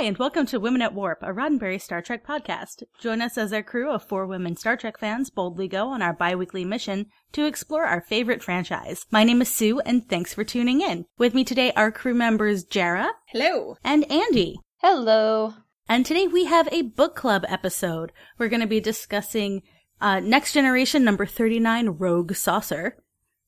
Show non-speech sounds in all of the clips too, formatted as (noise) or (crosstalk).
Hi, and welcome to Women at Warp, a Roddenberry Star Trek podcast. Join us as our crew of four women Star Trek fans boldly go on our bi-weekly mission to explore our favorite franchise. My name is Sue, and thanks for tuning in. With me today are crew members Jarrah Hello. and Andi. Hello. And today we have a book club episode. We're going to be discussing uh, Next Generation number 39, Rogue Saucer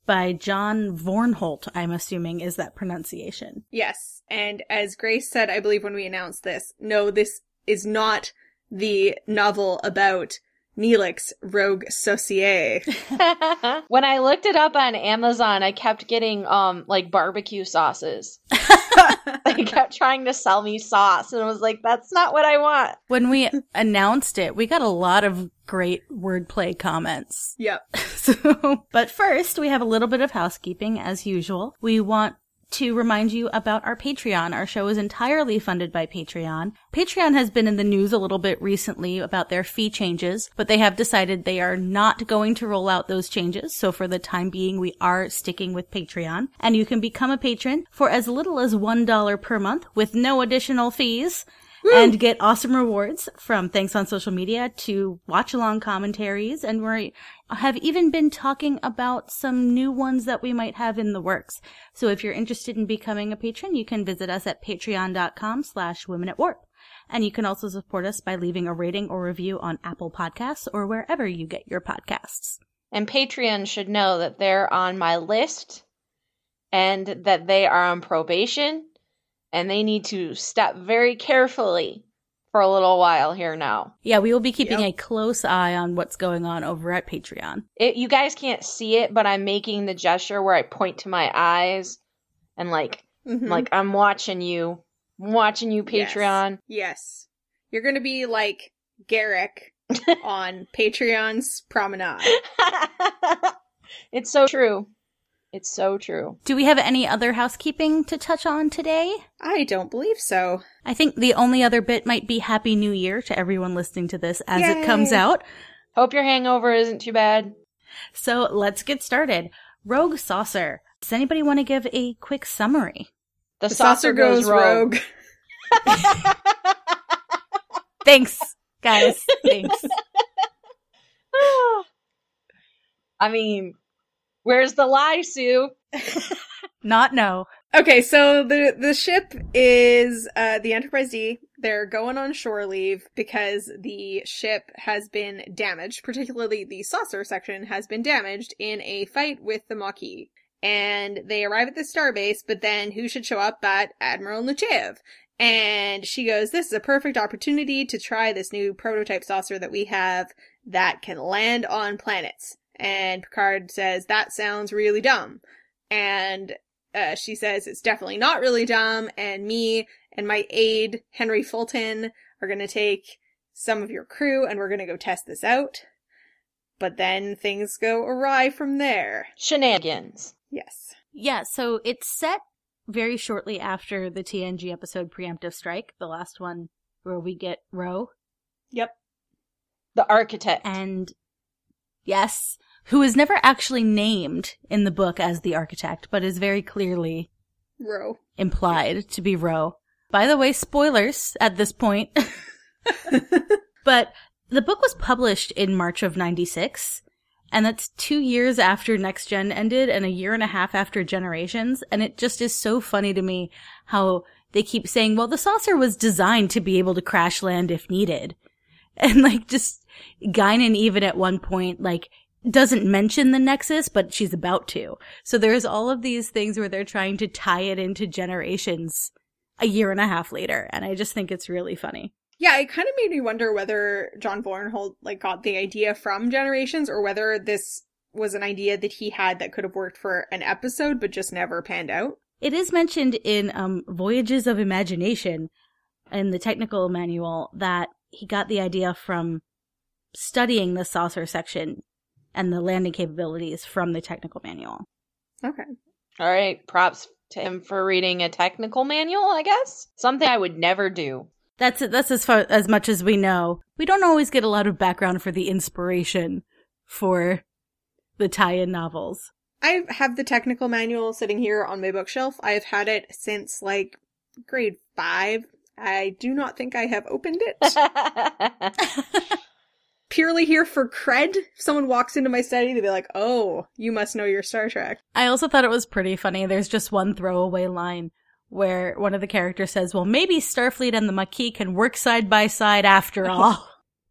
by John Vornholt, I'm assuming is that pronunciation. Yes. And as Grace said, I believe when we announced this, no, this is not the novel about Neelix Rogue Saucier. (laughs) when I looked it up on Amazon, I kept getting um like barbecue sauces. (laughs) they kept trying to sell me sauce, and I was like, "That's not what I want." When we announced it, we got a lot of great wordplay comments. yep. (laughs) So, but first, we have a little bit of housekeeping as usual. We want to remind you about our Patreon. Our show is entirely funded by Patreon. Patreon has been in the news a little bit recently about their fee changes, but they have decided they are not going to roll out those changes. So for the time being, we are sticking with Patreon and you can become a patron for as little as $1 per month with no additional fees and get awesome rewards from Thanks on Social Media to watch along commentaries. And we have even been talking about some new ones that we might have in the works. So if you're interested in becoming a patron, you can visit us at patreon.com slash women at warp. And you can also support us by leaving a rating or review on Apple Podcasts or wherever you get your podcasts. And Patreon should know that they're on my list, and that they are on probation, and they need to step very carefully for a little while here now. Yeah, we will be keeping Yep. a close eye on what's going on over at Patreon. It, you guys can't see it, but I'm making the gesture where I point to my eyes and like Mhm. like I'm watching you, I'm watching you, Yes. Patreon. Yes. You're gonna be like Garak (laughs) on Patreon's promenade. (laughs) it's so true. It's so true. Do we have any other housekeeping to touch on today? I don't believe so. I think the only other bit might be Happy New Year to everyone listening to this as it comes out. Hope your hangover isn't too bad. So let's get started. Rogue Saucer. Does anybody want to give a quick summary? The, The saucer goes rogue. (laughs) Thanks, guys. Thanks. (laughs) I mean, where's the lie, Sue? (laughs) Not no. Okay, so the the ship is uh the Enterprise D. They're going on shore leave because the ship has been damaged, particularly the saucer section has been damaged in a fight with the Maquis. And they arrive at the starbase, but then who should show up but Admiral Nechayev? And she goes, This is a perfect opportunity to try this new prototype saucer that we have that can land on planets. And Picard says, That sounds really dumb. And uh, she says it's definitely not really dumb, and me and my aide, Henry Fulton, are gonna take some of your crew and we're gonna go test this out. But then things go awry from there. Shenanigans. Yes. Yeah, so it's set very shortly after the TNG episode Preemptive Strike, the last one where we get Ro. Yep. The architect. And yes, who is never actually named in the book as the architect, but is very clearly implied to be Ro. By the way, spoilers at this point. (laughs) but the book was published in March of 96, and that's two years after Next Gen ended and a year and a half after Generations, and it just is so funny to me how they keep saying, well, the saucer was designed to be able to crash land if needed. (laughs) And like just Guinan even at one point, like, doesn't mention the Nexus, but she's about to. So there's all of these things where they're trying to tie it into generations a year and a half later. And I just think it's really funny. Yeah, it kind of made me wonder whether John Vornholt like got the idea from Generations or whether this was an idea that he had that could have worked for an episode but just never panned out. It is mentioned in um, Voyages of Imagination in the technical manual that he got the idea from studying the saucer section and the landing capabilities from the technical manual. Okay. All right, props to him for reading a technical manual, I guess. Something I would never do. That's that's as far as much as we know. We don't always get a lot of background for the inspiration for the tie-in novels. I have the technical manual sitting here on my bookshelf. I've had it since like grade five. I do not think I have opened it. (laughs) (laughs) Purely here for cred. If someone walks into my study, they'd be like, oh, you must know your Star Trek. I also thought it was pretty funny. There's just one throwaway line where one of the characters says, well, maybe Starfleet and the Maquis can work side by side after (laughs) all.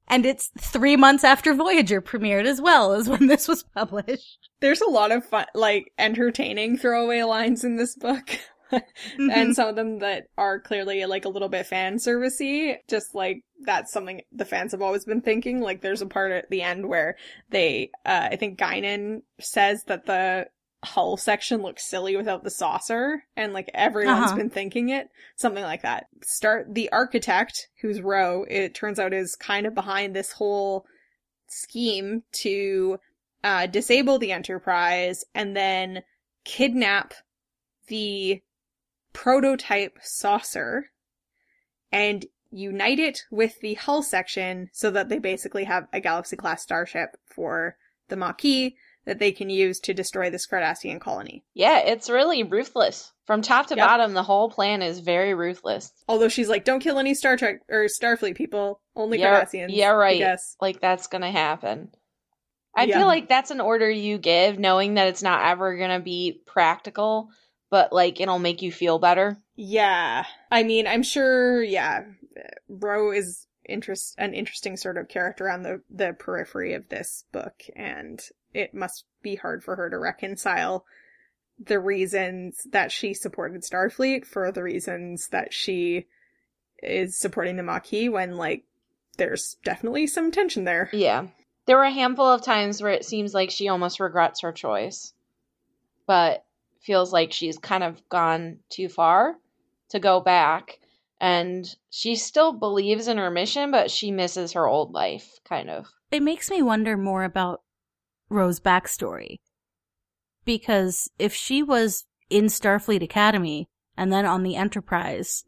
and it's three months after Voyager premiered as well as when this was published. There's a lot of fun, like, entertaining throwaway lines in this book. (laughs) Mm-hmm. and some of them that are clearly like a little bit fan servicey. Just like that's something the fans have always been thinking. Like there's a part at the end where they, uh, I think Guinan says that the hull section looks silly without the saucer, and like everyone's Uh-huh. been thinking it. Something like that. Start the architect, who's Ro. It turns out is kind of behind this whole scheme to uh, disable the Enterprise and then kidnap the prototype saucer and unite it with the hull section so that they basically have a galaxy class starship for the Maquis that they can use to destroy this Cardassian colony. yeah, it's really ruthless. From top to Yep. bottom, the whole plan is very ruthless. Although she's like, don't kill any Star Trek or Starfleet people, only Yeah, Cardassians. yeah, right. Yes. Like that's gonna happen. I Yeah. feel like that's an order you give, knowing that it's not ever gonna be practical, but like it'll make you feel better. Yeah. I mean, I'm sure, yeah, Ro is interest an interesting sort of character on the the periphery of this book and it must be hard for her to reconcile the reasons that she supported Starfleet for the reasons that she is supporting the Maquis when like there's definitely some tension there. Yeah. There were a handful of times where it seems like she almost regrets her choice, but feels like she's kind of gone too far to go back. And she still believes in her mission, but she misses her old life, kind of. It makes me wonder more about Ro's backstory. Because if she was in Starfleet Academy and then on the Enterprise,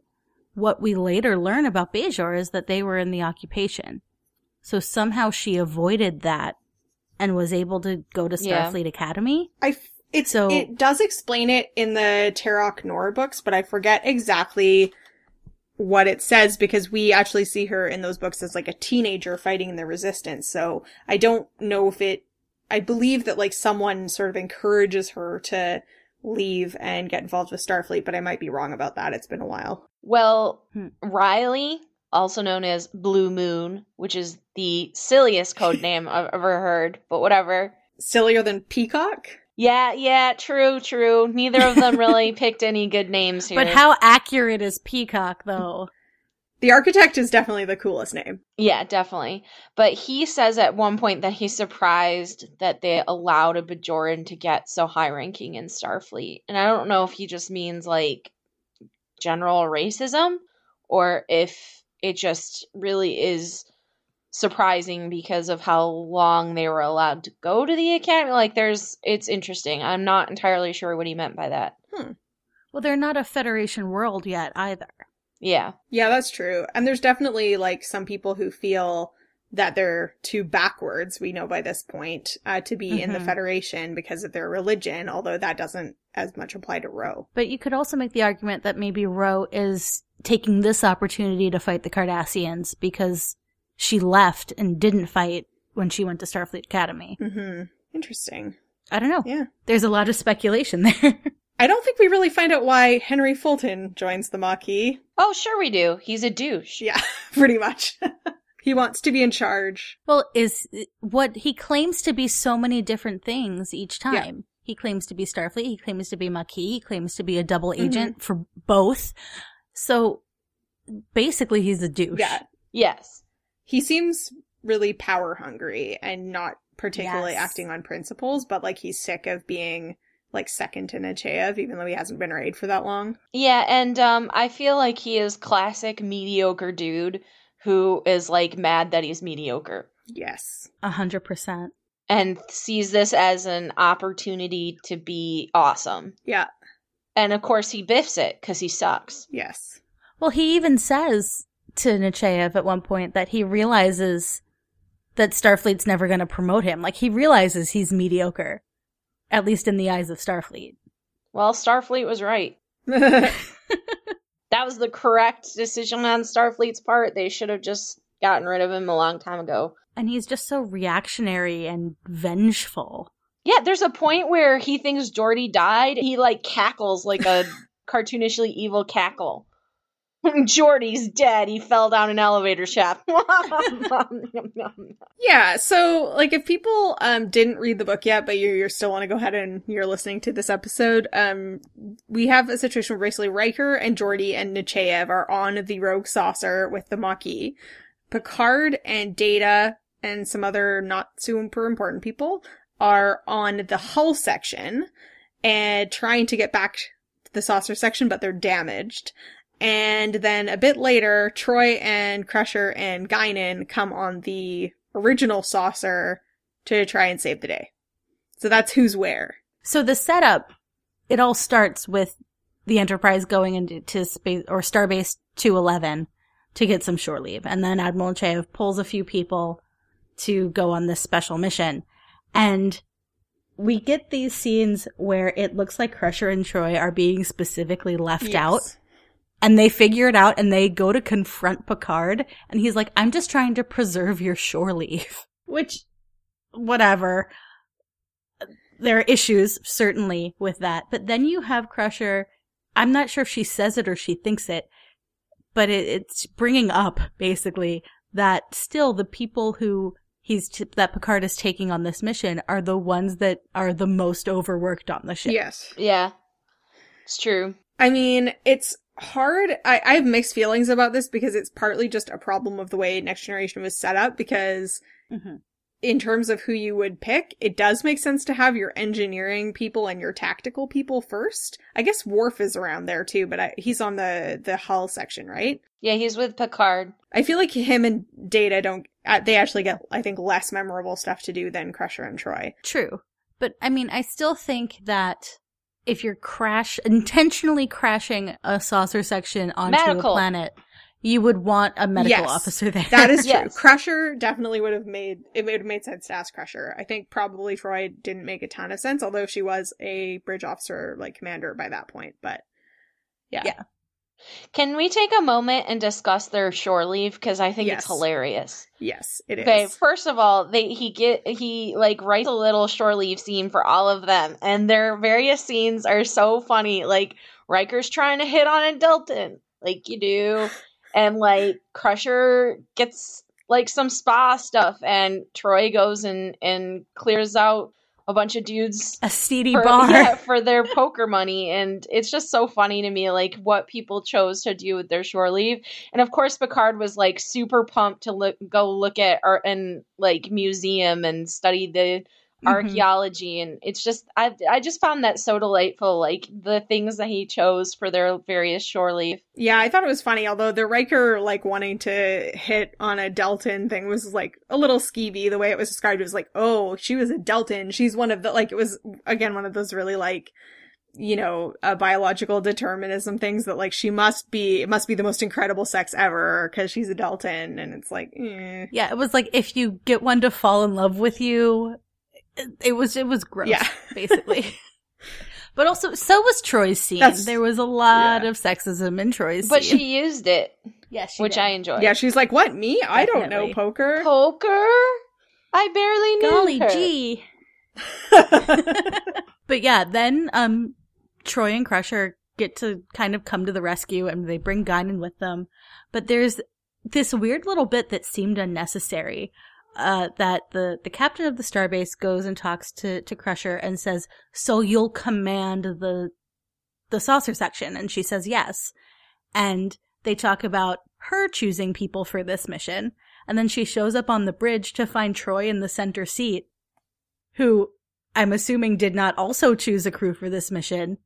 what we later learn about Bajor is that they were in the occupation. So somehow she avoided that and was able to go to Yeah. Starfleet Academy. I f- it's So- it does explain it in the Terok Nor books, but I forget exactly what it says because we actually see her in those books as like a teenager fighting in the resistance. So I don't know if it I believe that like someone sort of encourages her to leave and get involved with Starfleet, but I might be wrong about that. It's been a while. Well, Hmm. Riley, also known as Blue Moon, which is the silliest code (laughs) name I've ever heard, but whatever. Sillier than Peacock? Yeah, yeah, true, true. Neither of them really (laughs) picked any good names here. But how accurate is Peacock though? The architect is definitely the coolest name. Yeah, definitely. But he says at one point that he's surprised that they allowed a Bajoran to get so high ranking in Starfleet. And I don't know if he just means like general racism or if it just really is surprising because of how long they were allowed to go to the academy. Like there's it's interesting. I'm not entirely sure what he meant by that. Hmm. Well, they're not a Federation world yet either. Yeah. Yeah, that's true. And there's definitely like some people who feel that they're too backwards, we know by this point, uh, to be in the Mhm. Federation because of their religion, although that doesn't as much apply to Ro. But you could also make the argument that maybe Ro is taking this opportunity to fight the Cardassians because she left and didn't fight when she went to Starfleet Academy. hmm Interesting. I don't know. Yeah. There's a lot of speculation (laughs) there. I don't think we really find out why Henry Fulton joins the Maquis. Oh, sure we do. He's a douche. Yeah, (laughs) pretty much. (laughs) he wants to be in charge. well, is what he claims to be so many different things each Yeah. time. He claims to be Starfleet. He claims to be Maquis. He claims to be a double Mm-hmm. agent for both. So basically, he's a douche. Yeah. Yes. He seems really power hungry and not particularly Yes. acting on principles, but like he's sick of being like second to Nechayev, even though he hasn't been raid for that long. Yeah, and um, I feel like he is classic mediocre dude who is like mad that he's mediocre Yes. A hundred percent. and sees this as an opportunity to be awesome. Yeah. And of course, he biffs it because he sucks. Yes. Well, he even says to Nechayev at one point that he realizes that Starfleet's never going to promote him. Like he realizes he's mediocre, at least in the eyes of Starfleet. Well, Starfleet was right. (laughs) (laughs) That was the correct decision on Starfleet's part. They should have just gotten rid of him a long time ago. And he's just so reactionary and vengeful. Yeah, there's a point where he thinks Geordi died. He like cackles like a (laughs) cartoonishly evil cackle. (laughs) Geordi's dead. He fell down an elevator shaft. (laughs) Yeah, so like if people um didn't read the book yet, but you you still want to go ahead and you're listening to this episode, um we have a situation where basically Riker and Geordi and Nechayev are on the rogue saucer with the Maquis. Picard and Data and some other not super important people are on the hull section and trying to get back to the saucer section, but they're damaged. And then a bit later, Troi and Crusher and Guinan come on the original saucer to try and save the day. So that's who's where. So the setup, it all starts with the Enterprise going into space or Starbase 211 to get some shore leave. And then Admiral Nechayev pulls a few people to go on this special mission. And we get these scenes where it looks like Crusher and Troi are being specifically left Yes. out and they figure it out and they go to confront Picard and he's like, I'm just trying to preserve your shore leave. (laughs) Which, whatever. There are issues, certainly, with that. But then you have Crusher. I'm not sure if she says it or she thinks it, but it, it's bringing up, basically, that still the people who he's, t- that Picard is taking on this mission are the ones that are the most overworked on the ship. Yes. yeah, it's true. I mean, it's hard. I, I have mixed feelings about this because it's partly just a problem of the way Next Generation was set up because Mhm. in terms of who you would pick, it does make sense to have your engineering people and your tactical people first. I guess Worf is around there too, but I, he's on the, the hull section, right? Yeah, he's with Picard. I feel like him and Data don't, uh, they actually get, I think, less memorable stuff to do than Crusher and Troi. True. But I mean, I still think that if you're crash intentionally crashing a saucer section onto Medical. a planet, you would want a medical Yes. officer there. That is (laughs) true. Yes. Crusher definitely would have made it would have made sense to ask Crusher. I think probably Troi didn't make a ton of sense, although she was a bridge officer like commander by that point. But yeah, Yeah. Can we take a moment and discuss their shore leave? Because I think Yes. it's hilarious. yes, it is. Okay, first of all, they he get he like writes a little shore leave scene for all of them, and their various scenes are so funny. Like Riker's trying to hit on a Deltan, like you do, and like Crusher gets like some spa stuff, and Troi goes and and clears out a bunch of dudes a seedy for, (laughs) bar. yeah, for their poker money and it's just so funny to me like what people chose to do with their shore leave and of course picard was like super pumped to look go look at art and like museum and study the Mhm. archaeology and it's just i i just found that so delightful like the things that he chose for their various shore leave Yeah, I thought it was funny, although the Riker like wanting to hit on a Deltan thing was like a little skeevy. The way it was described it was like, oh, she was a Deltan. She's one of the like it was again one of those really like you know, uh, biological determinism things that like she must be it must be the most incredible sex ever because she's a Deltan and it's like eh. yeah, it was like if you get one to fall in love with you, it, it was it was gross, Yeah. (laughs) basically. but also, so was Troi's scene. That's- there was a lot yeah. of sexism in Troi's but scene. she used it yes, which i enjoyed Yeah, she's like, what, me? I don't know poker. poker i barely knew golly her. gee. (laughs) But yeah, then um Troi and Crusher get to kind of come to the rescue and they bring Guinan with them. But there's this weird little bit that seemed unnecessary. Uh, that the, the captain of the starbase goes and talks to, to Crusher and says, so you'll command the, the saucer section. And she says yes. And they talk about her choosing people for this mission. And then she shows up on the bridge to find Troi in the center seat, who I'm assuming did not also choose a crew for this mission.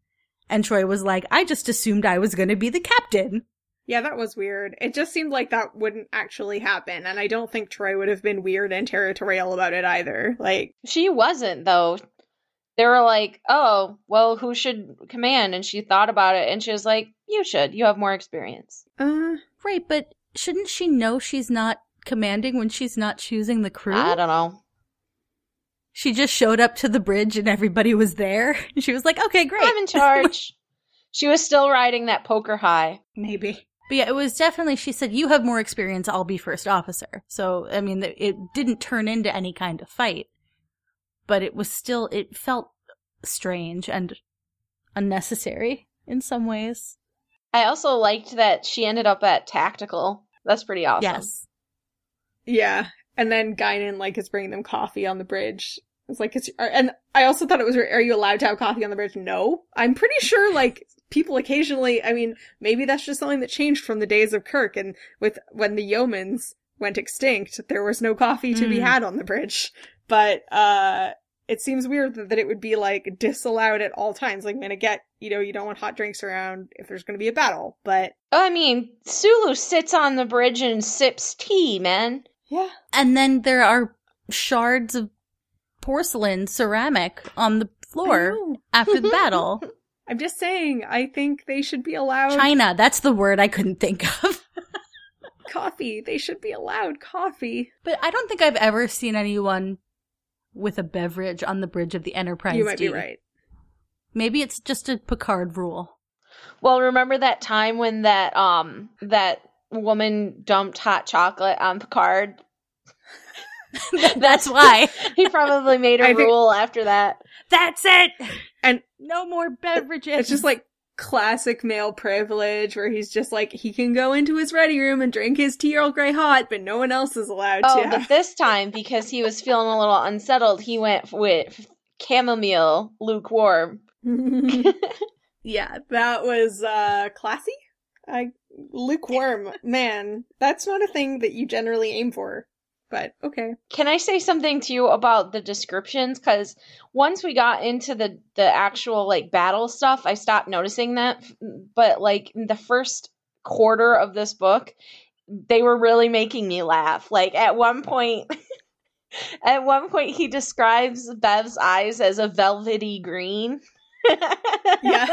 And Troi was like, I just assumed I was going to be the captain. Yeah, that was weird. It just seemed like that wouldn't actually happen, and I don't think Troi would have been weird and territorial about it either. Like, She wasn't though. They were like, "Oh, well, who should command?" And she thought about it, and she was like, "You should. You have more experience." uh, Right, but shouldn't she know she's not commanding when she's not choosing the crew? I don't know. She just showed up to the bridge and everybody was there. (laughs) She was like, okay, great. I'm in charge. (laughs) She was still riding that poker high. Maybe. But yeah, it was definitely, she said, you have more experience, I'll be first officer. So, I mean, it didn't turn into any kind of fight, but it was still, it felt strange and unnecessary in some ways. I also liked that she ended up at tactical. That's pretty awesome. Yes. Yeah. And then Guinan, like, is bringing them coffee on the bridge. It's like, it's, and I also thought it was, are you allowed to have coffee on the bridge? No. I'm pretty sure, like, people occasionally, I mean, maybe that's just something that changed from the days of Kirk and with, when the yeomans went extinct, there was no coffee to mm. be had on the bridge. But, uh, it seems weird that, that it would be like disallowed at all times. Like, I'm gonna get, you know, you don't want hot drinks around if there's gonna be a battle, but. I mean, Sulu sits on the bridge and sips tea, man. Yeah. And then there are shards of porcelain ceramic on the floor after the battle. (laughs) I'm just saying, I think they should be allowed. China, that's the word I couldn't think of. (laughs) coffee. They should be allowed coffee. But I don't think I've ever seen anyone with a beverage on the bridge of the Enterprise. You might D. be right. Maybe it's just a Picard rule. Well, remember that time when that um that woman dumped hot chocolate on Picard (laughs) That's why. he probably made a I rule think, after that. That's it. And no more beverages. It's just like classic male privilege where he's just like he can go into his ready room and drink his tea Earl Grey hot, but no one else is allowed oh, to. but (laughs) this time because he was feeling a little unsettled, he went with chamomile lukewarm. (laughs) yeah, that was uh classy. I lukewarm, man. That's not a thing that you generally aim for but okay. Can I say something to you about the descriptions? Because once we got into the the actual like battle stuff, I stopped noticing that. But like the first quarter of this book, they were really making me laugh. Like at one point. (laughs) at one point, he describes Bev's eyes as a velvety green. (laughs) yeah.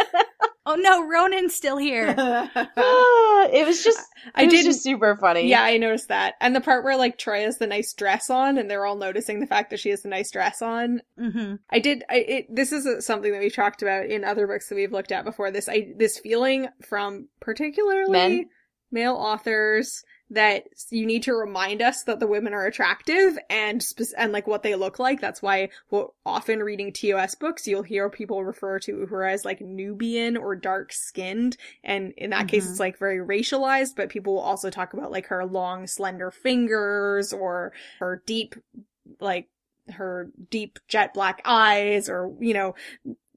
Oh no, Ronan's still here. (laughs) (gasps) it was just I did just super funny. Yeah, I noticed that. And the part where like Troi has the nice dress on and they're all noticing the fact that she has the nice dress on. Mm-hmm. I did I it this is something that we talked about in other books that we've looked at before. This I this feeling from particularly Men? male authors that you need to remind us that the women are attractive and spe- and like what they look like. That's why well, often reading TOS books, you'll hear people refer to her as like Nubian or dark skinned, and in that mm-hmm. case, it's like very racialized. But people will also talk about like her long, slender fingers or her deep, like her deep jet black eyes, or you know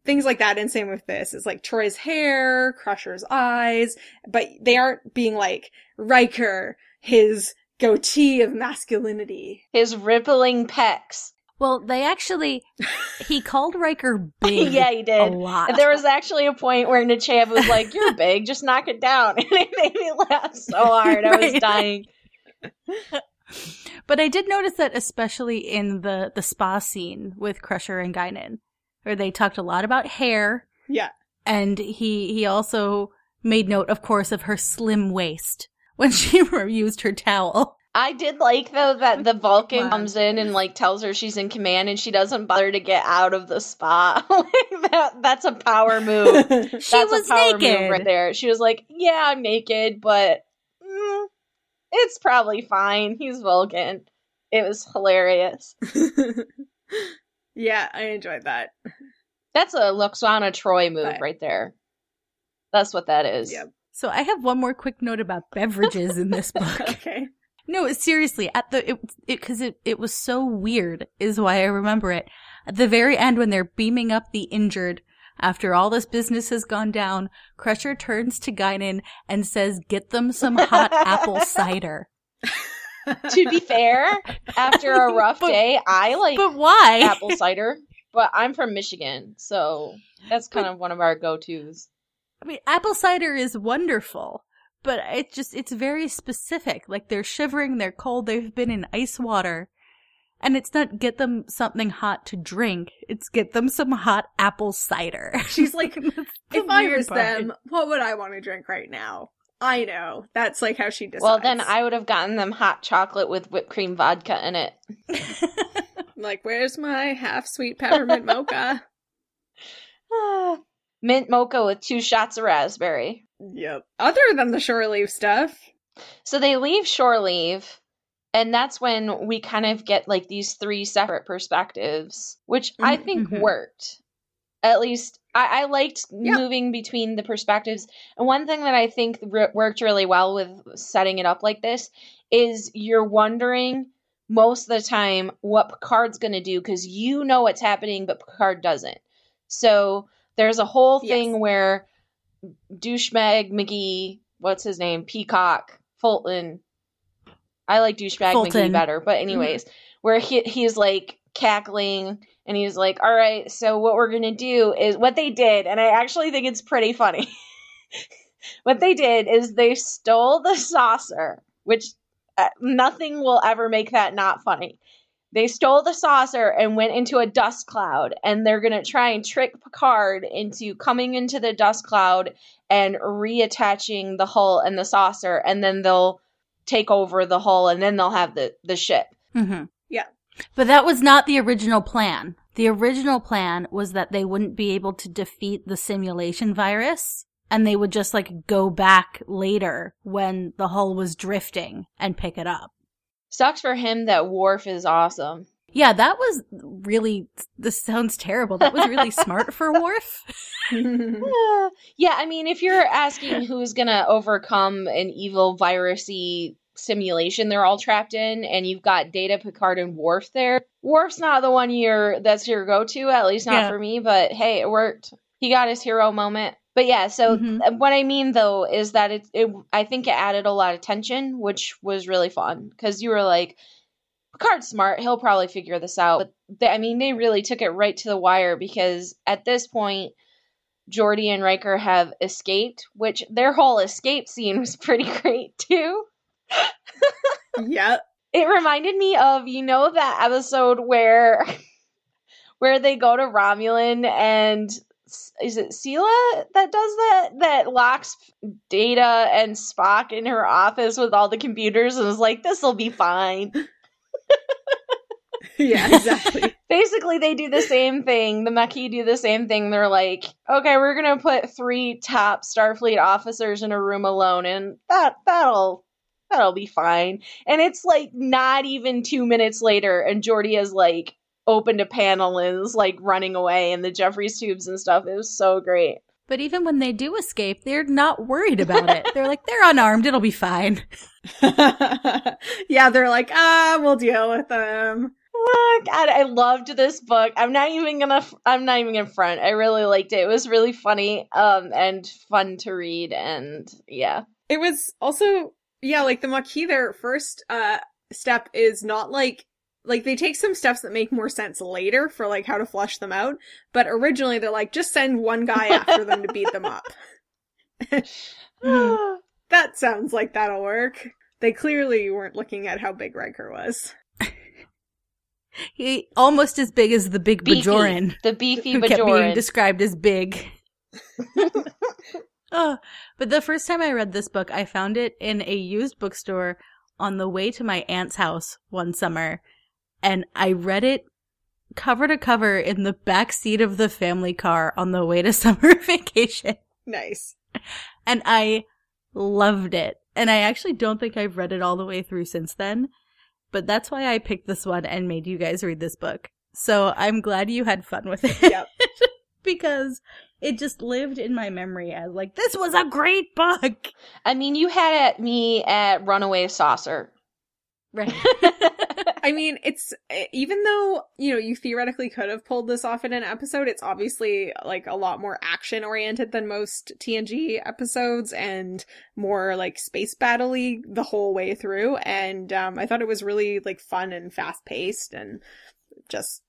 things like that. And same with this. It's like Troi's hair, Crusher's eyes, but they aren't being like Riker, his goatee of masculinity. His rippling pecs. Well, they actually, he (laughs) called Riker big. (laughs) yeah, he did. A lot. There was actually a point where Nechayev was like, "You're big, just knock it down," (laughs) and it made me laugh so hard. I was dying. but I did notice that, especially in the the spa scene with Crusher and Guinan, where they talked a lot about hair. Yeah. And he he also made note, of course, of her slim waist when (laughs) she used her towel. I did like though that the Vulcan comes in and like tells her she's in command and she doesn't bother to get out of the spa. (laughs) like that that's a power move. (laughs) she that's was a power naked. move right there. She was like, "Yeah, I'm naked, but mm, it's probably fine. He's Vulcan." It was hilarious. Yeah, I enjoyed that. That's a Lwaxana Troi move but, right there. That's what that is. Yep. So I have one more quick note about beverages in this (laughs) book. okay. No, seriously, at the it because it, it, it was so weird is why I remember it. At the very end when they're beaming up the injured after all this business has gone down, Crusher turns to Guinan and says, "Get them some hot (laughs) apple cider." To be fair, after a rough but, day, I like but why apple cider. But I'm from Michigan, so that's kind of one of our go-tos. I mean, apple cider is wonderful, but it's just it's very specific. Like they're shivering, they're cold, they've been in ice water. And it's not get them something hot to drink. It's get them some hot apple cider. (laughs) She's like, if I was part. them, what would I want to drink right now? I know. That's like how she decides. Well, then I would have gotten them hot chocolate with whipped cream vodka in it. (laughs) like, where's my half sweet peppermint mocha? (sighs) mint mocha with two shots of raspberry. Yep. Other than the shore leave stuff. So they leave shore leave, and that's when we kind of get like these three separate perspectives, which I Mhm, think mhm. worked. At least I, I liked Yeah. moving between the perspectives. And one thing that I think re- worked really well with setting it up like this is you're wondering most of the time what Picard's going to do because you know what's happening, but Picard doesn't. So there's a whole Yes. thing where douchebag McGee, what's his name, Peacock Fulton. I like douchebag McGee better, but mm-hmm. anyways, where he he's like cackling and he's like, "All right, so what we're gonna do is what they did," and I actually think it's pretty funny. (laughs) what they did is they stole the saucer, which uh, nothing will ever make that not funny. They stole the saucer and went into a dust cloud, and they're gonna try and trick Picard into coming into the dust cloud and reattaching the hull and the saucer, and then they'll take over the hull, and then they'll have the the ship. Mm-hmm. But that was not the original plan. The original plan was that they wouldn't be able to defeat the simulation virus and they would just like go back later when the hull was drifting and pick it up. Sucks for him that Worf is awesome. Yeah, that was really, this sounds terrible. That was really (laughs) smart for Worf. (laughs) Yeah, I mean, if you're asking who's gonna overcome an evil virusy simulation they're all trapped in, and you've got Data, Picard, and Worf there, Worf's not the one you're that's your go-to. At least not Yeah. for me. But hey, it worked. He got his hero moment. But yeah, so Mhm. th- what I mean though is that it, it I think it added a lot of tension, which was really fun because you were like. Picard's smart. He'll probably figure this out. But they, I mean, they really took it right to the wire because at this point, Geordi and Riker have escaped, which their whole escape scene was pretty (laughs) great too. Yep. It reminded me of you know that episode where (laughs) where they go to Romulan and is it Sela that does that that locks Data and Spock in her office with all the computers and is like this will be fine. (laughs) Yeah, exactly. (laughs) basically they do the same thing the Maquis do the same thing they're like okay we're gonna put three top starfleet officers in a room alone and that that'll that'll be fine and it's like not even two minutes later and Geordi has like opened a panel and is like running away and the Jefferies tubes and stuff it was so great But even when they do escape, they're not worried about it. (laughs) They're like, they're unarmed. It'll be fine. (laughs) yeah, they're like, ah, we'll deal with them. oh god i loved this book i'm not even gonna i'm not even gonna front i really liked it it was really funny um and fun to read and yeah It was also, yeah, like the Maquis, their first uh step is not like like they take some steps that make more sense later for like how to flush them out, but originally they're like just send one guy (laughs) after them to beat them up. (laughs) That sounds like that'll work. They clearly weren't looking at how big Riker was. He almost as big as the big Beefy. Bajoran. The beefy who kept being described as big. (laughs) oh, but the first time I read this book, I found it in a used bookstore on the way to my aunt's house one summer, and I read it cover to cover in the back seat of the family car on the way to (laughs) summer vacation, Nice. and I loved it. And I actually don't think I've read it all the way through since then, but that's why I picked this one and made you guys read this book. So I'm glad you had fun with it Yep. (laughs) because it just lived in my memory as like this was a great book. I mean, you had at me at Runaway Saucer. Right. (laughs) I mean, it's even though, you know, you theoretically could have pulled this off in an episode, it's obviously like a lot more action oriented than most TNG episodes and more like space battle the whole way through. And um, I thought it was really like fun and fast paced and just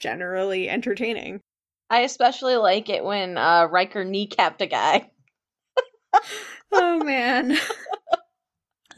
generally entertaining. I especially like it when uh, Riker kneecapped a guy. (laughs) Oh man. (laughs)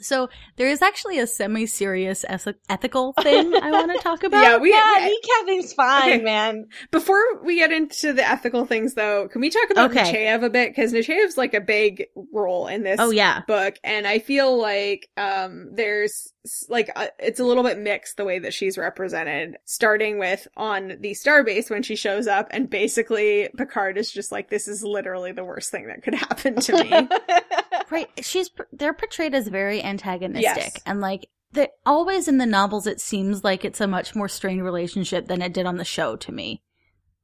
So there is actually a semi-serious ethical thing I want to (laughs) talk about. Yeah, we- yeah, we- kneecapping's fine, Okay. man. Before we get into the ethical things, though, can we talk about Okay. Nechayev a bit? Because Nechayev's like a big role in this Oh yeah. book, and I feel like um there's like uh, it's a little bit mixed the way that she's represented. Starting with on the starbase when she shows up, and basically Picard is just like, "This is literally the worst thing that could happen to me." (laughs) Right. She's they're portrayed as very antagonistic Yes. and like they always in the novels it seems like it's a much more strained relationship than it did on the show to me.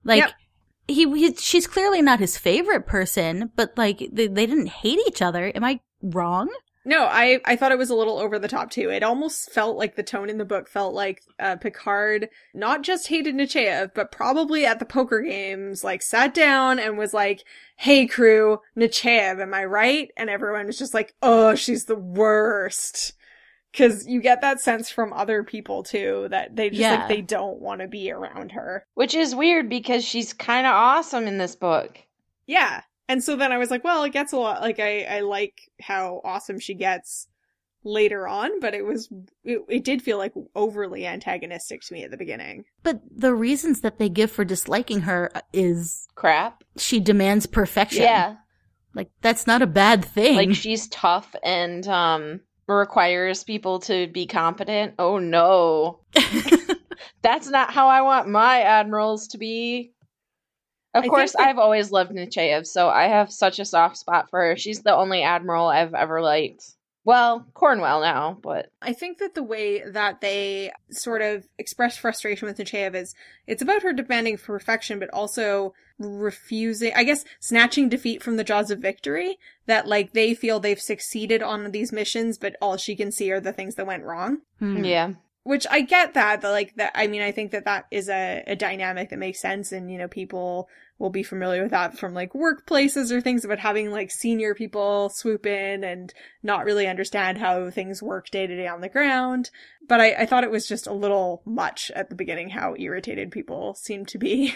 Like Yep. he, he she's clearly not his favorite person, but like they, they didn't hate each other. Am I wrong? No, I I thought it was a little over the top too. It almost felt like the tone in the book felt like uh, Picard not just hated Nechayev, but probably at the poker games, like sat down and was like, "Hey crew, Nechayev, am I right?" And everyone was just like, "Oh, she's the worst." Cause you get that sense from other people too, that they just Yeah. like, they don't want to be around her. Which is weird because she's kind of awesome in this book. Yeah. And so then I was like, well, it gets a lot, like, I, I like how awesome she gets later on, but it was, it, it did feel like overly antagonistic to me at the beginning. But the reasons that they give for disliking her is Crap. she demands perfection. Yeah. Like that's not a bad thing. Like she's tough and um requires people to be competent. Oh no. (laughs) That's not how I want my admirals to be. Of I course, that- I've always loved Nechayev, so I have such a soft spot for her. She's the only admiral I've ever liked. Well, Cornwell now, but I think that the way that they sort of express frustration with Nechayev is it's about her demanding perfection, but also refusing, I guess, snatching defeat from the jaws of victory. That like they feel they've succeeded on these missions, but all she can see are the things that went wrong. Hmm. yeah. Which I get that, that like that. I mean, I think that that is a, a dynamic that makes sense, and you know, people will be familiar with that from like workplaces or things about having like senior people swoop in and not really understand how things work day to day on the ground. But I, I thought it was just a little much at the beginning how irritated people seemed to be.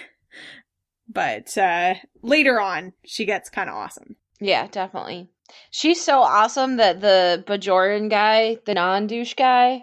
(laughs) but uh later on, she gets kind of awesome. Yeah, definitely. She's so awesome that the Bajoran guy, the non-douche guy,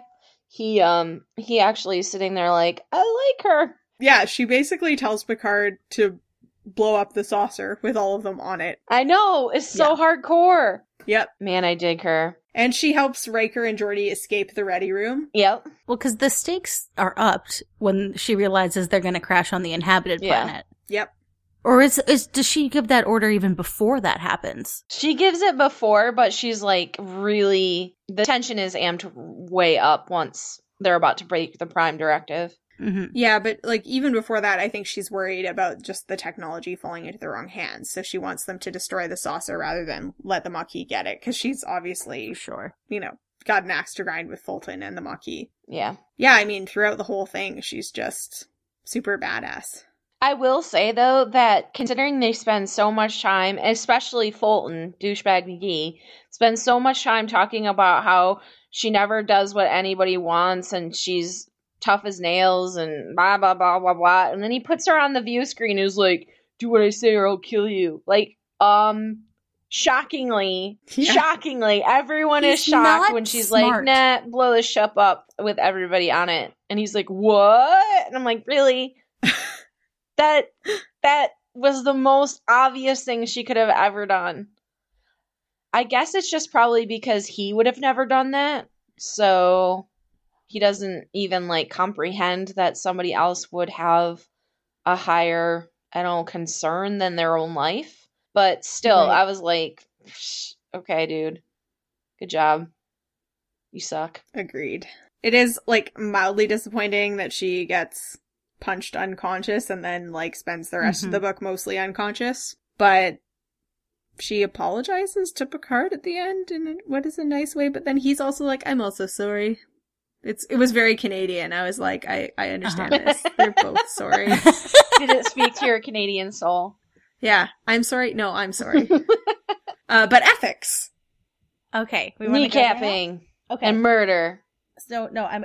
he um he actually is sitting there like, I like her. Yeah, she basically tells Picard to blow up the saucer with all of them on it. I know, it's so hardcore. Yep. Man, I dig her. And she helps Riker and Geordi escape the ready room. Yep. Well, because the stakes are upped when she realizes they're going to crash on the inhabited Yeah. planet. Yep. Or is, is does she give that order even before that happens? She gives it before, but she's like really the tension is amped way up once they're about to break the prime directive. hmm Yeah, but like even before that, I think she's worried about just the technology falling into the wrong hands. So she wants them to destroy the saucer rather than let the Maquis get it. Cause she's obviously, Sure. you know, got an axe to grind with Fulton and the Maquis. Yeah. Yeah, I mean, throughout the whole thing, she's just super badass. I will say though that considering they spend so much time, especially Fulton, douchebag McGee, spends so much time talking about how she never does what anybody wants and she's tough as nails and blah blah blah blah blah. And then he puts her on the view screen who's like, Do what I say or I'll kill you. Like, um shockingly, (laughs) Yeah. shockingly, everyone is shocked when she's smart. like, nah, blow the ship up with everybody on it. And he's like, What? And I'm like, Really? (laughs) that that was the most obvious thing she could have ever done. I guess it's just probably because he would have never done that. So he doesn't even like comprehend that somebody else would have a higher, I don't know, concern than their own life. But still, Right. I was like, okay, dude. Good job. You suck. Agreed. It is like mildly disappointing that she gets punched unconscious and then like spends the rest Mhm. of the book mostly unconscious. But she apologizes to Picard at the end in what is a nice way, but then he's also like, I'm also sorry. It's it was very Canadian. I was like, I, I understand Uh-huh. this. They're both sorry. (laughs) Did it speak to your Canadian soul? Yeah. I'm sorry. No, I'm sorry. (laughs) uh but ethics. okay. We wanna go? Kneecapping Okay. and murder. So no, I'm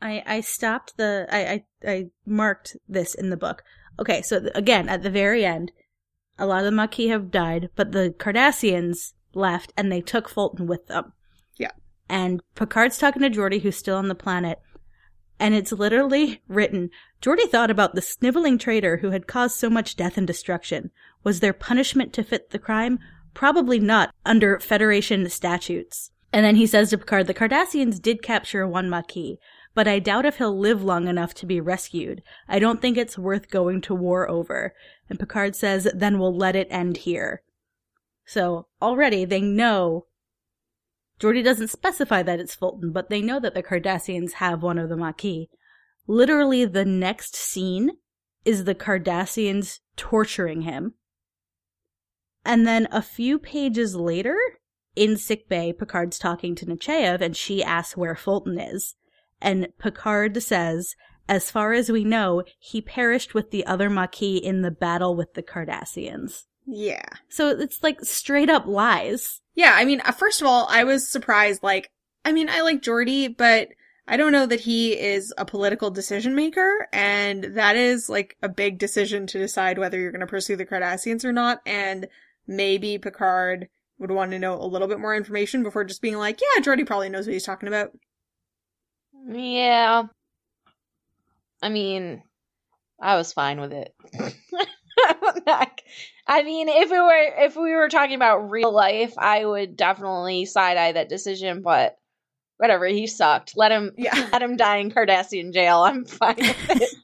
I I stopped the I I, I marked this in the book. Okay, so th- again at the very end, a lot of the Maquis have died, but the Cardassians left and they took Fulton with them. Yeah. And Picard's talking to Geordi, who's still on the planet. And it's literally written Geordi thought about the sniveling traitor who had caused so much death and destruction. Was there punishment to fit the crime? Probably not under Federation statutes. And then he says to Picard, the Cardassians did capture one Maquis, but I doubt if he'll live long enough to be rescued. I don't think it's worth going to war over. And Picard says, then we'll let it end here. So already they know. Geordi doesn't specify that it's Fulton, but they know that the Cardassians have one of the Maquis. Literally, the next scene is the Cardassians torturing him. And then a few pages later, in sickbay, Picard's talking to Nechayev and she asks where Fulton is. And Picard says, as far as we know, he perished with the other Maquis in the battle with the Cardassians. Yeah. So it's like straight up lies. Yeah, I mean, uh, first of all, I was surprised. Like, I mean, I like Geordi, but I don't know that he is a political decision maker, and that is like a big decision to decide whether you're going to pursue the Cardassians or not. And maybe Picard would want to know a little bit more information before just being like, yeah, Geordi probably knows what he's talking about. Yeah. I mean, I was fine with it. (laughs) I mean, if we were if we were talking about real life, I would definitely side eye that decision. But whatever, he sucked. Let him, Yeah. (laughs) let him die in Cardassian jail. I'm fine with it. (laughs)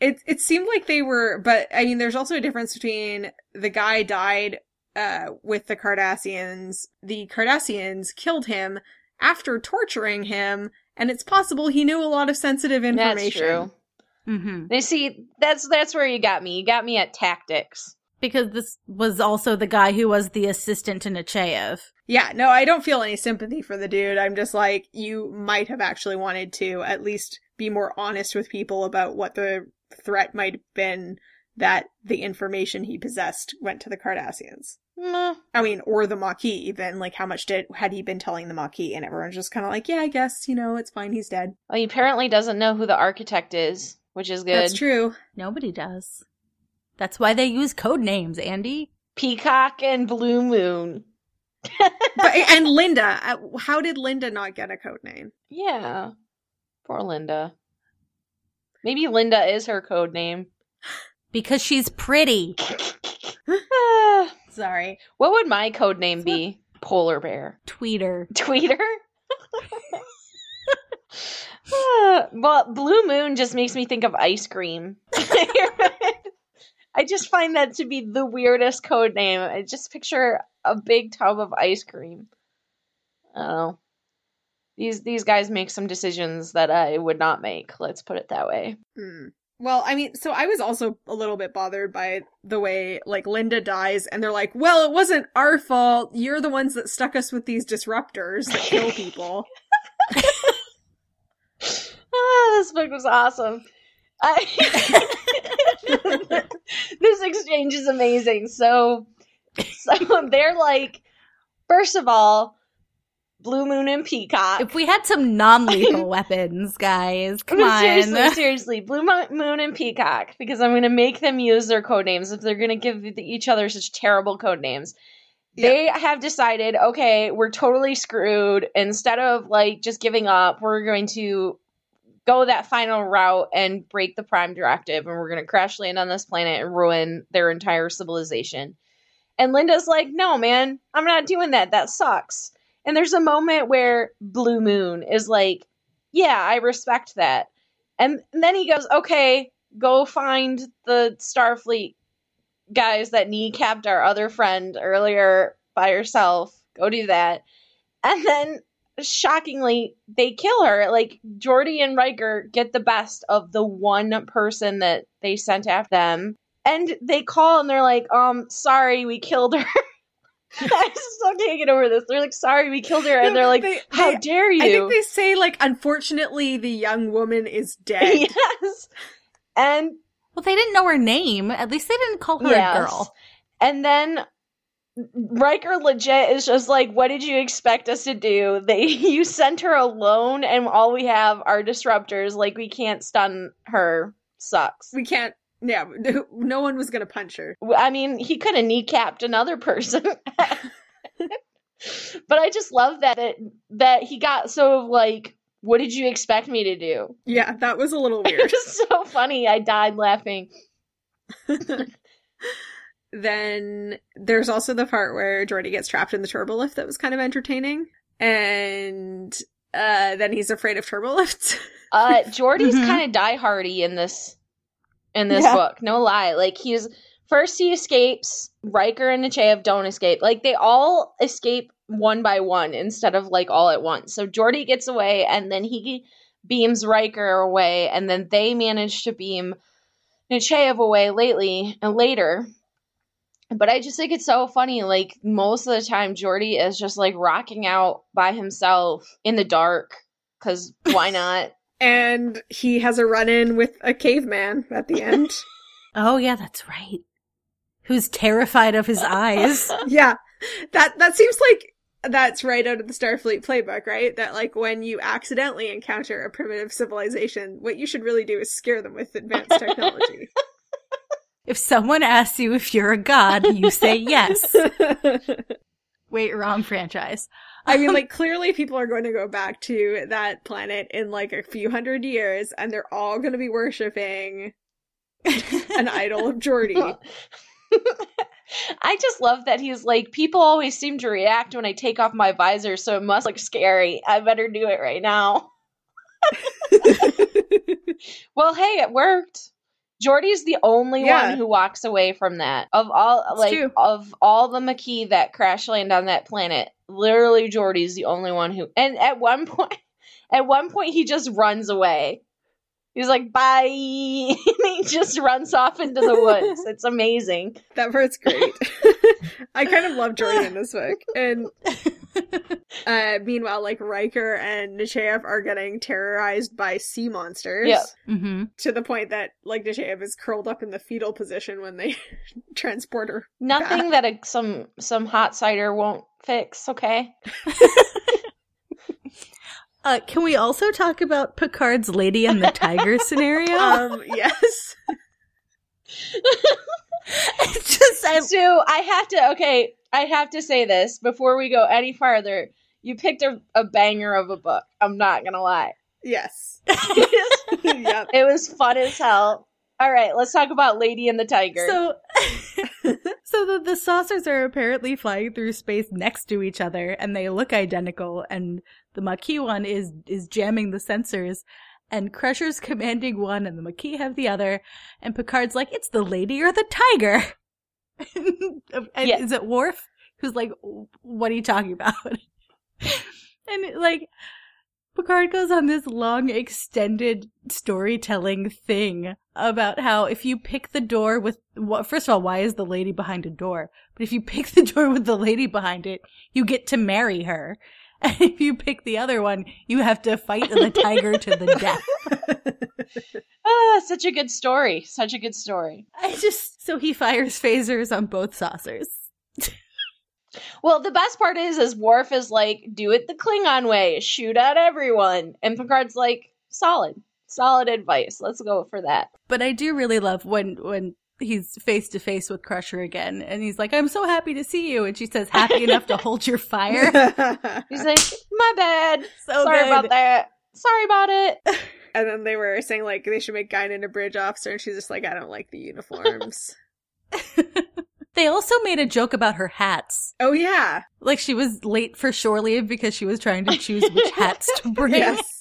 It it seemed like they were, but I mean, there's also a difference between the guy died uh, with the Cardassians. The Cardassians killed him after torturing him, and it's possible he knew a lot of sensitive information. That's true. Mm-hmm. They see that's that's where you got me. You got me at tactics. Because this was also the guy who was the assistant to Nechayev. Yeah, no, I don't feel any sympathy for the dude. I'm just like, you might have actually wanted to at least be more honest with people about what the threat might have been that the information he possessed went to the Cardassians. Meh. I mean, or the Maquis even, like how much did had he been telling the Maquis and everyone's just kinda like, Yeah, I guess, you know, it's fine, he's dead. Well, he apparently doesn't know who the architect is, which is good. That's true. Nobody does. That's why they use code names, Andi. Peacock and Blue Moon. (laughs) But and Linda, uh, how did Linda not get a code name? Yeah. Poor Linda. Maybe Linda is her code name. Because she's pretty. (laughs) Sorry. what would my code name be? Polar bear. Tweeter. Tweeter? (laughs) Well, Blue Moon just makes me think of ice cream. (laughs) I just find that to be the weirdest code name. I just picture a big tub of ice cream. Oh. These these guys make some decisions that I would not make. Let's put it that way. Hmm. Well, I mean, so I was also a little bit bothered by the way, like, Linda dies, and they're like, well, it wasn't our fault. You're the ones that stuck us with these disruptors that kill (laughs) people. Ah, this book was awesome. I, (laughs) this exchange is amazing. So, so (laughs) they're like, first of all, Blue Moon and Peacock. If we had some non-lethal (laughs) weapons, guys, come on. seriously, (laughs) seriously, Blue Moon and Peacock, because I'm going to make them use their code names if they're going to give each other such terrible code names. They have decided, okay, we're totally screwed. Instead of like just giving up, we're going to go that final route and break the Prime Directive, and we're going to crash land on this planet and ruin their entire civilization. And Linda's like, no, man, I'm not doing that. That sucks. And there's a moment where Blue Moon is like, yeah, I respect that. And then he goes, okay, go find the Starfleet guys that kneecapped our other friend earlier by herself. Go do that. And then, shockingly, they kill her. Like, Geordi and Riker get the best of the one person that they sent after them. And they call and they're like, um, sorry, we killed her. (laughs) (laughs) I still can't get over this. They're like, sorry, we killed her. And they're like, They- how they- dare you? I think they say, like, unfortunately, the young woman is dead. (laughs) yes. And well, they didn't know her name. At least they didn't call her Yes. a girl. and then Riker legit is just like, what did you expect us to do? They (laughs) you sent her alone and all we have are disruptors, like we can't stun her. Sucks. We can't, yeah, (laughs) no one was gonna punch her. I mean, he could have kneecapped another person. (laughs) but I just love that it, that he got so like, what did you expect me to do? Yeah, that was a little (laughs) weird. It was so funny. I died laughing. then there's also the part where Geordi gets trapped in the turbo lift that was kind of entertaining. And uh then he's afraid of turbo lifts. Uh, Geordi's Mhm. kind of diehardy in this in this Yeah. book. No lie. Like he's first he escapes. Riker and Nechayev don't escape. Like they all escape one by one instead of like all at once. So Geordi gets away, and then he beams Riker away, and then they manage to beam Nechayev away lately and later. But I just think it's so funny. Like most of the time, Geordi is just like rocking out by himself in the dark. Cause why (laughs) not? And he has a run in with a caveman at the end. (laughs) Oh yeah, that's right. Who's terrified of his eyes? (laughs) yeah. That that seems like that's right out of the Starfleet playbook, right? That like when you accidentally encounter a primitive civilization, what you should really do is scare them with advanced technology. (laughs) If someone asks you if you're a god, you say yes. Wait, wrong franchise. I mean, um, like, clearly people are going to go back to that planet in like a few hundred years and they're all going to be worshipping an idol of Geordi. (laughs) I just love that he's like, people always seem to react when I take off my visor, so it must look scary. I better do it right now. (laughs) Well, hey, it worked. Geordi's the only Yeah. one who walks away from that. Of all It's like true. of all the Maquis that crash land on that planet, literally Geordi's the only one who and at one (laughs) point at one point he just runs away. He's like, bye. (laughs) and he just runs off into the woods. It's amazing. that part's great. (laughs) I kind of love Geordi in this book. And (laughs) uh, meanwhile, like, Riker and Nechayev are getting terrorized by sea monsters. Yep. hmm To the point that, like, Nechayev is curled up in the fetal position when they (laughs) transport her. Nothing that a, some some hot cider won't fix, okay? (laughs) Uh, can we also talk about Picard's Lady and the Tiger scenario? Um, yes. it's just, I, So I have to okay, I have to say this before we go any farther. You picked a, a banger of a book. I'm not gonna lie. Yes. (laughs) yep. it was fun as hell. All right, let's talk about Lady and the Tiger. So, (laughs) so the, the saucers are apparently flying through space next to each other, and they look identical. And the Maquis one is is jamming the sensors, and Crusher's commanding one, and the Maquis have the other. And Picard's like, "It's the lady or the tiger." (laughs) (laughs) and Yeah. is it Worf who's like, "What are you talking about?" (laughs) and like. Picard goes on this long, extended storytelling thing about how if you pick the door with, well, first of all, why is the lady behind a door? But if you pick the door with the lady behind it, you get to marry her. (laughs) And if you pick the other one, you have to fight the tiger to the death. (laughs) (laughs) ah, such a good story. Such a good story. I just, so he fires phasers on both saucers. Well, the best part is, is Worf is like, do it the Klingon way, shoot at everyone, and Picard's like, solid, solid advice. Let's go for that. But I do really love when, when he's face to face with Crusher again, and he's like, I'm so happy to see you. And she says, happy enough to hold your fire. (laughs) He's like, my bad. So Sorry good. about that. Sorry about it. (laughs) and then they were saying like they should make Guinan a bridge officer, and she's just like, I don't like the uniforms. (laughs) They also made a joke about her hats. oh yeah. Like she was late for shore leave because she was trying to choose which hats to bring. Yes.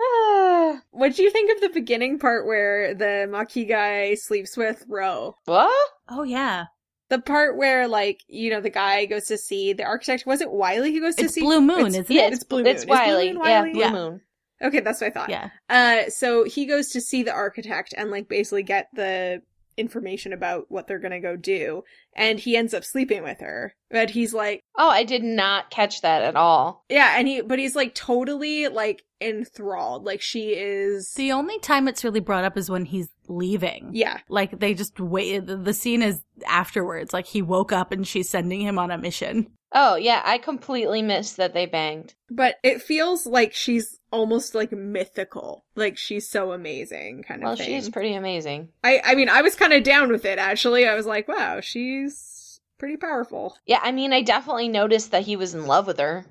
(sighs) What do you think of the beginning part where the Maquis guy sleeps with Ro? what? Oh yeah. The part where, like, you know, the guy goes to see the architect. Was it Wiley who goes to see? Blue Moon, It's- isn't Yeah, it? It's Blue Moon. It's Is Blue Wiley. Yeah, Blue Yeah. Moon. Okay, that's what I thought. Yeah. Uh, so he goes to see the architect and like basically get the information about what they're gonna go do, and he ends up sleeping with her. But he's like, Oh, I did not catch that at all. yeah, and he, but he's like totally like enthralled. Like she is, The only time it's really brought up is when he's leaving. yeah, Like they just wait. The the scene is afterwards. Like he woke up and she's sending him on a mission. Oh, yeah, I completely missed that they banged. but it feels like she's almost like mythical. Like she's so amazing, kind of Well, thing. she's pretty amazing. I, I mean, I was kind of down with it actually. I was like, wow, she's pretty powerful. Yeah, I mean, I definitely noticed that he was in love with her.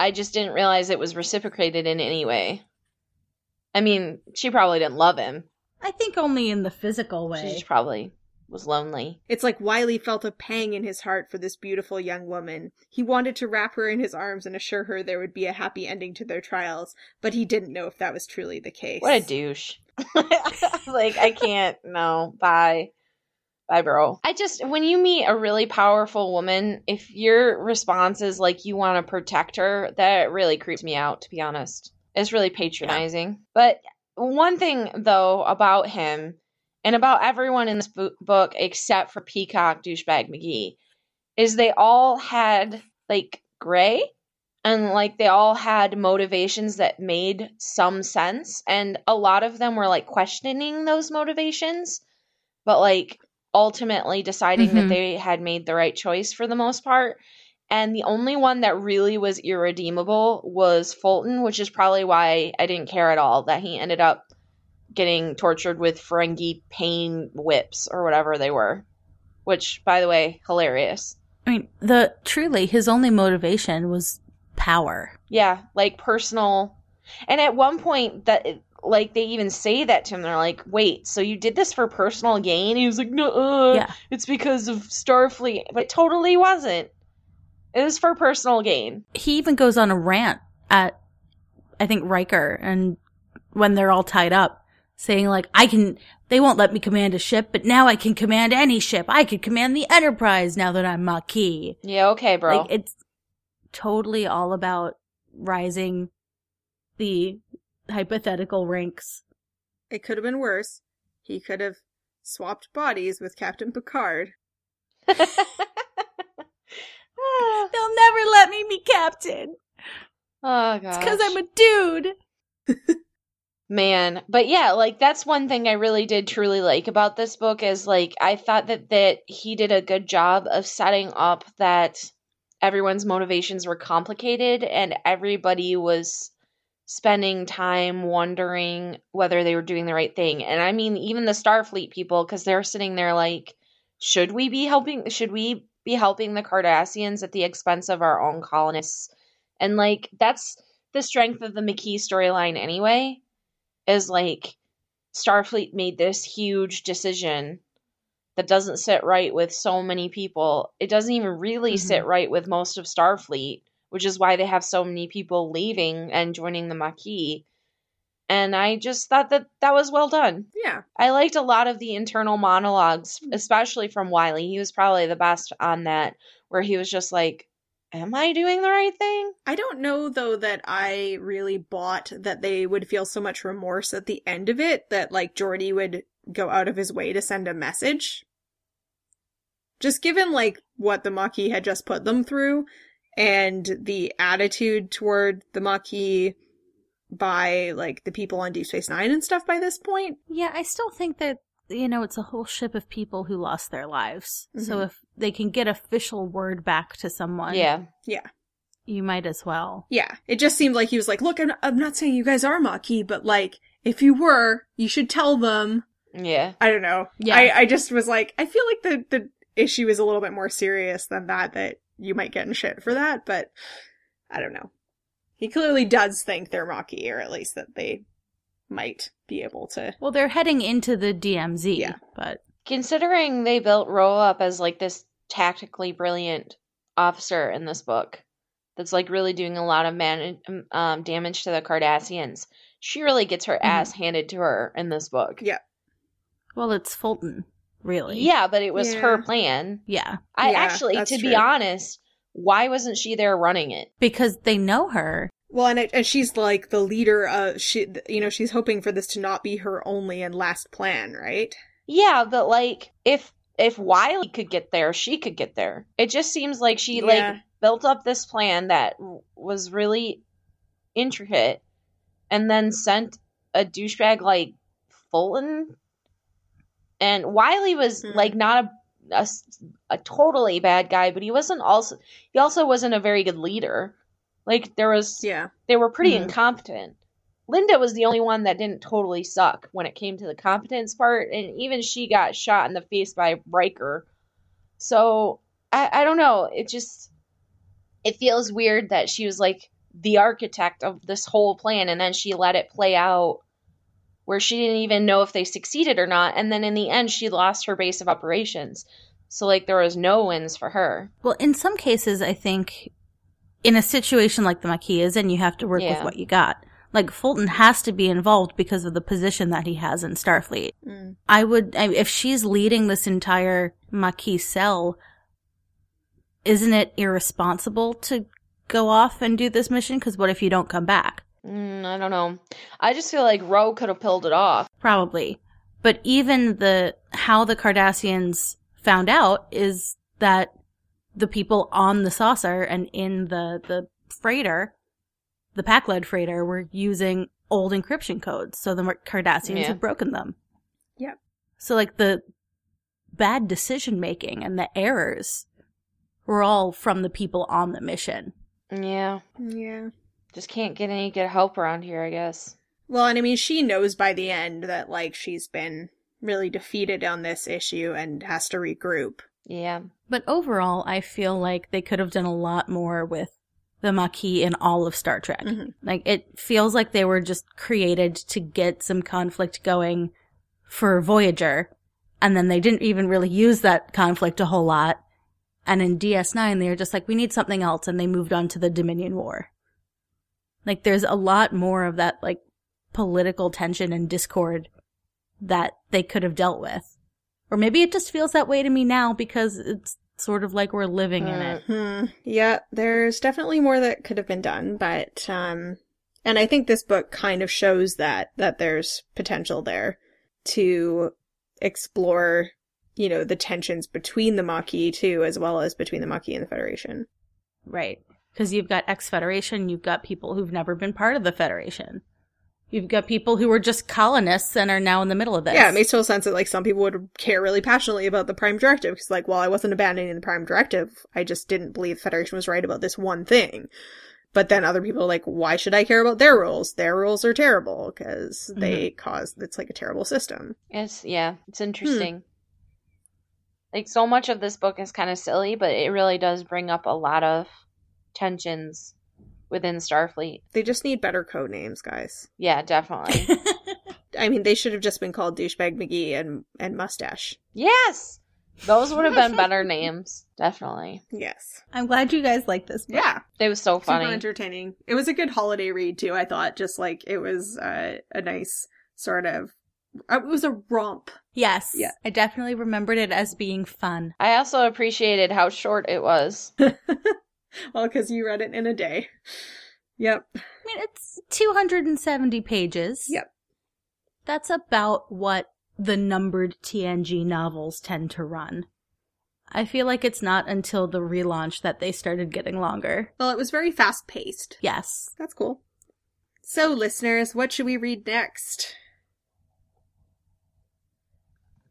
I just didn't realize it was reciprocated in any way. I mean, she probably didn't love him. I think only in the physical She way. just probably was lonely. It's like Wiley felt a pang in his heart for this beautiful young woman. He wanted to wrap her in his arms and assure her there would be a happy ending to their trials, but he didn't know if that was truly the case. What a douche. (laughs) like, I can't. No. Bye. Bye, bro. I just, when you meet a really powerful woman, if your response is like you want to protect her, that really creeps me out, to be honest. It's really patronizing. But one thing, though, about him and about everyone in this bo- book except for Peacock Douchebag McGee is they all had like gray and like they all had motivations that made some sense and a lot of them were like questioning those motivations but like ultimately deciding that Mhm. they had made the right choice for the most part and the only one that really was irredeemable was Fulton which is probably why I didn't care at all that he ended up getting tortured with Ferengi pain whips or whatever they were which by the way hilarious I mean, the truly his only motivation was power. Yeah, like personal. And at one point, that like they even say that to him. They're like, "Wait, so you did this for personal gain?" He was like, "No, Yeah. it's because of Starfleet." But it totally wasn't. It was for personal gain. He even goes on a rant at I think Riker and when they're all tied up saying like I can they won't let me command a ship, but now I can command any ship. I could command the Enterprise now that I'm Maquis. Yeah, okay, bro. Like it's totally all about rising the hypothetical ranks. It could have been worse. He could have swapped bodies with Captain Picard. (laughs) They'll never let me be captain. oh It's because I'm a dude. (laughs) man but yeah like that's one thing i really did truly like about this book is like i thought that that he did a good job of setting up that everyone's motivations were complicated and everybody was spending time wondering whether they were doing the right thing and i mean even the starfleet people because they're sitting there like should we be helping should we be helping the cardassians at the expense of our own colonists and like that's the strength of the Maquis storyline anyway is like Starfleet made this huge decision that doesn't sit right with so many people. It doesn't even really Mhm. sit right with most of Starfleet, which is why they have so many people leaving and joining the Maquis. And I just thought that that was well done. Yeah. I liked a lot of the internal monologues, mm-hmm. especially from Wiley. He was probably the best on that, where he was just like, Am I doing the right thing? I don't know though that I really bought that they would feel so much remorse at the end of it that like Geordi would go out of his way to send a message. Just given like what the Maquis had just put them through and the attitude toward the Maquis by like the people on Deep Space Nine and stuff by this point. Yeah, I still think that you know it's a whole ship of people who lost their lives. So Mhm. if they can get official word back to someone, yeah, Yeah. you might as well. Yeah, it just seemed like he was like, "Look, I'm not, I'm not saying you guys are Maquis, but like, if you were, you should tell them." Yeah. I don't know. Yeah. I, I just was like, I feel like the the issue is a little bit more serious than that. That you might get in shit for that, but I don't know. He clearly does think they're Maquis, or at least that they might be able to. Well, they're heading into the DMZ, Yeah. but considering they built Ro up as like this tactically brilliant officer in this book that's like really doing a lot of man- um, damage to the Cardassians, she really gets her ass handed to her in this book. Yeah. well, it's Fulton, really. Yeah, but it was her plan. yeah, I Yeah, actually, that's to be honest, why wasn't she there running it? because they know her. Well, and it, and she's like the leader. of she, you know, she's hoping for this to not be her only and last plan, right? Yeah, but like if if Wiley could get there, she could get there. It just seems like she Yeah. like built up this plan that was really intricate and then sent a douchebag like Fulton. And Wiley was Hmm. like not a a totally bad guy, but he wasn't also he also wasn't a very good leader. Like there was Yeah. they were pretty Mhm. incompetent. Linda was the only one that didn't totally suck when it came to the competence part, and even she got shot in the face by Riker. So I, I don't know. It just it feels weird that she was like the architect of this whole plan and then she let it play out where she didn't even know if they succeeded or not and then in the end she lost her base of operations. So like there was no wins for her. Well, in some cases, I think in a situation like the Maquis is in, you have to work with what you got. Like Fulton has to be involved because of the position that he has in Starfleet. Mm. I would, I, if she's leading this entire Maquis cell, isn't it irresponsible to go off and do this mission? Because what if you don't come back? Mm, I don't know. I just feel like Ro could have pulled it off. Probably. But even the, how the Cardassians found out is that the people on the saucer and in the, the freighter, the Pakled freighter were using old encryption codes. So the Cardassians Yeah. had broken them. Yep. So like the bad decision making and the errors were all from the people on the mission. Yeah. Yeah. Just can't get any good help around here, I guess. Well, and I mean, she knows by the end that, like, she's been really defeated on this issue and has to regroup. Yeah. But overall, I feel like they could have done a lot more with the Maquis in all of Star Trek. Mhm. Like, it feels like they were just created to get some conflict going for Voyager, and then they didn't even really use that conflict a whole lot. And in DS9, they were just like, we need something else, and they moved on to the Dominion War. Like, there's a lot more of that, like, political tension and discord that they could have dealt with. Or maybe it just feels that way to me now because it's sort of like we're living in it. Hmm. Yeah, there's definitely more that could have been done, but um and I think this book kind of shows that that there's potential there to explore, you know, the tensions between the Maquis too, as well as between the Maquis and the Federation. Right. Because you've got ex Federation, you've got people who've never been part of the Federation. You've got people who were just colonists and are now in the middle of this. Yeah, it makes total sense that like some people would care really passionately about the Prime Directive because like, well, I wasn't abandoning the Prime Directive. I just didn't believe the Federation was right about this one thing. But then other people are like, why should I care about their rules? Their rules are terrible because mm-hmm. they cause it's like a terrible system. It's yeah, it's hmm. interesting. Like so much of this book is kind of silly, but it really does bring up a lot of tensions within Starfleet. They just need better code names, guys. Yeah, definitely. (laughs) I mean, they should have just been called Douchebag McGee and and Mustache. yes. Those would have been (laughs) better names, definitely. Yes. I'm glad you guys like this book. Yeah. It was so Super funny. entertaining. It was a good holiday read too. I thought just like it was uh, a nice sort of. uh, It was a romp. Yes. Yeah. I definitely remembered it as being fun. I also appreciated how short it was. (laughs) (laughs) well, because you read it in a day. Yep. I mean, it's 270 pages. Yep. That's about what the numbered TNG novels tend to run. I feel like it's not until the relaunch that they started getting longer. Well, it was very fast paced. Yes. That's cool. So, listeners, what should we read next?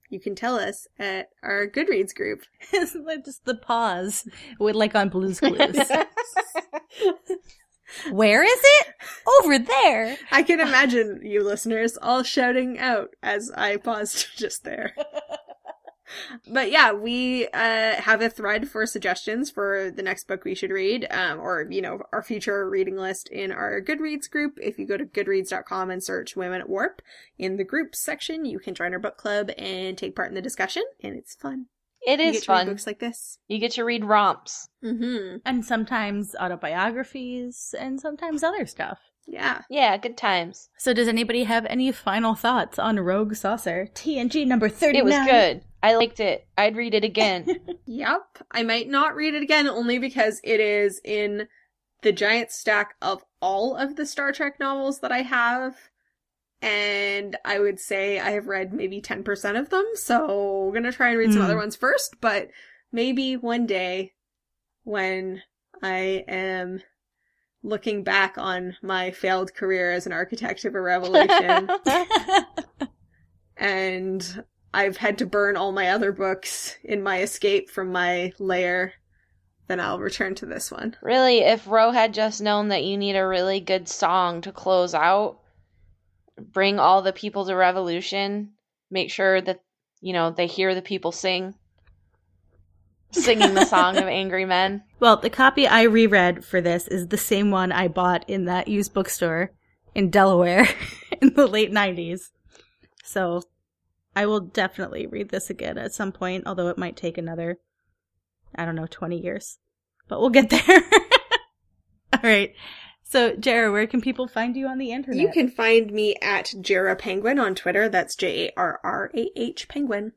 You can tell us at our Goodreads group. (laughs) Just the pause with like on Blue's (laughs) Clues? (laughs) Where is it? Over there. I can imagine you listeners all shouting out as I paused just there. But yeah, we uh, have a thread for suggestions for the next book we should read, um, or you know, our future reading list in our Goodreads group. If you go to goodreads.com and search "Women at Warp" in the groups section, you can join our book club and take part in the discussion, and it's fun. It is you is get to read fun. books like this. You get to read romps. Mm-hmm. And sometimes autobiographies and sometimes other stuff. Yeah. Yeah, good times. So does anybody have any final thoughts on Rogue Saucer? TNG number 39. It was good. I liked it. I'd read it again. (laughs) Yep. I might not read it again only because it is in the giant stack of all of the Star Trek novels that I have. And I would say I have read maybe 10% of them. So I'm going to try and read some Hmm. other ones first. But maybe one day when I am looking back on my failed career as an architect of a revolution (laughs) and I've had to burn all my other books in my escape from my lair, then I'll return to this one. really, if Ro had just known that you need a really good song to close out, bring all the people to revolution, make sure that, you know, they hear the people sing. singing the song of (laughs) angry men. Well, the copy I reread for this is the same one I bought in that used bookstore in Delaware (laughs) in the late 90s. So I will definitely read this again at some point, although it might take another, I don't know, 20 years. But we'll get (laughs) there. All right. So, Jarrah, where can people find you on the internet? You can find me at Jarrah Penguin on Twitter. That's J A R R A H Penguin.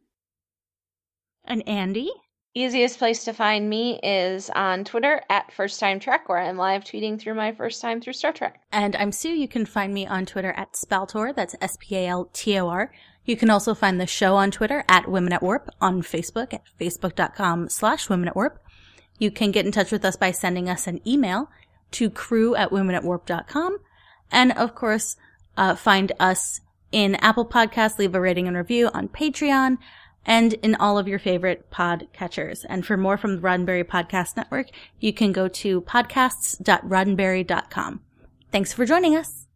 And Andi? Easiest place to find me is on Twitter at First Time Trek, where I'm live tweeting through my first time through Star Trek. And I'm Sue. You can find me on Twitter at Spaltor. That's S P A L T O R. You can also find the show on Twitter at Women at Warp, on Facebook at facebook.com slash Women at Warp. You can get in touch with us by sending us an email to crew at womenatwarp.com. And of course, uh, find us in Apple Podcasts, leave a rating and review on Patreon and in all of your favorite pod catchers. And for more from the Roddenberry Podcast Network, you can go to podcasts.roddenberry.com. Thanks for joining us.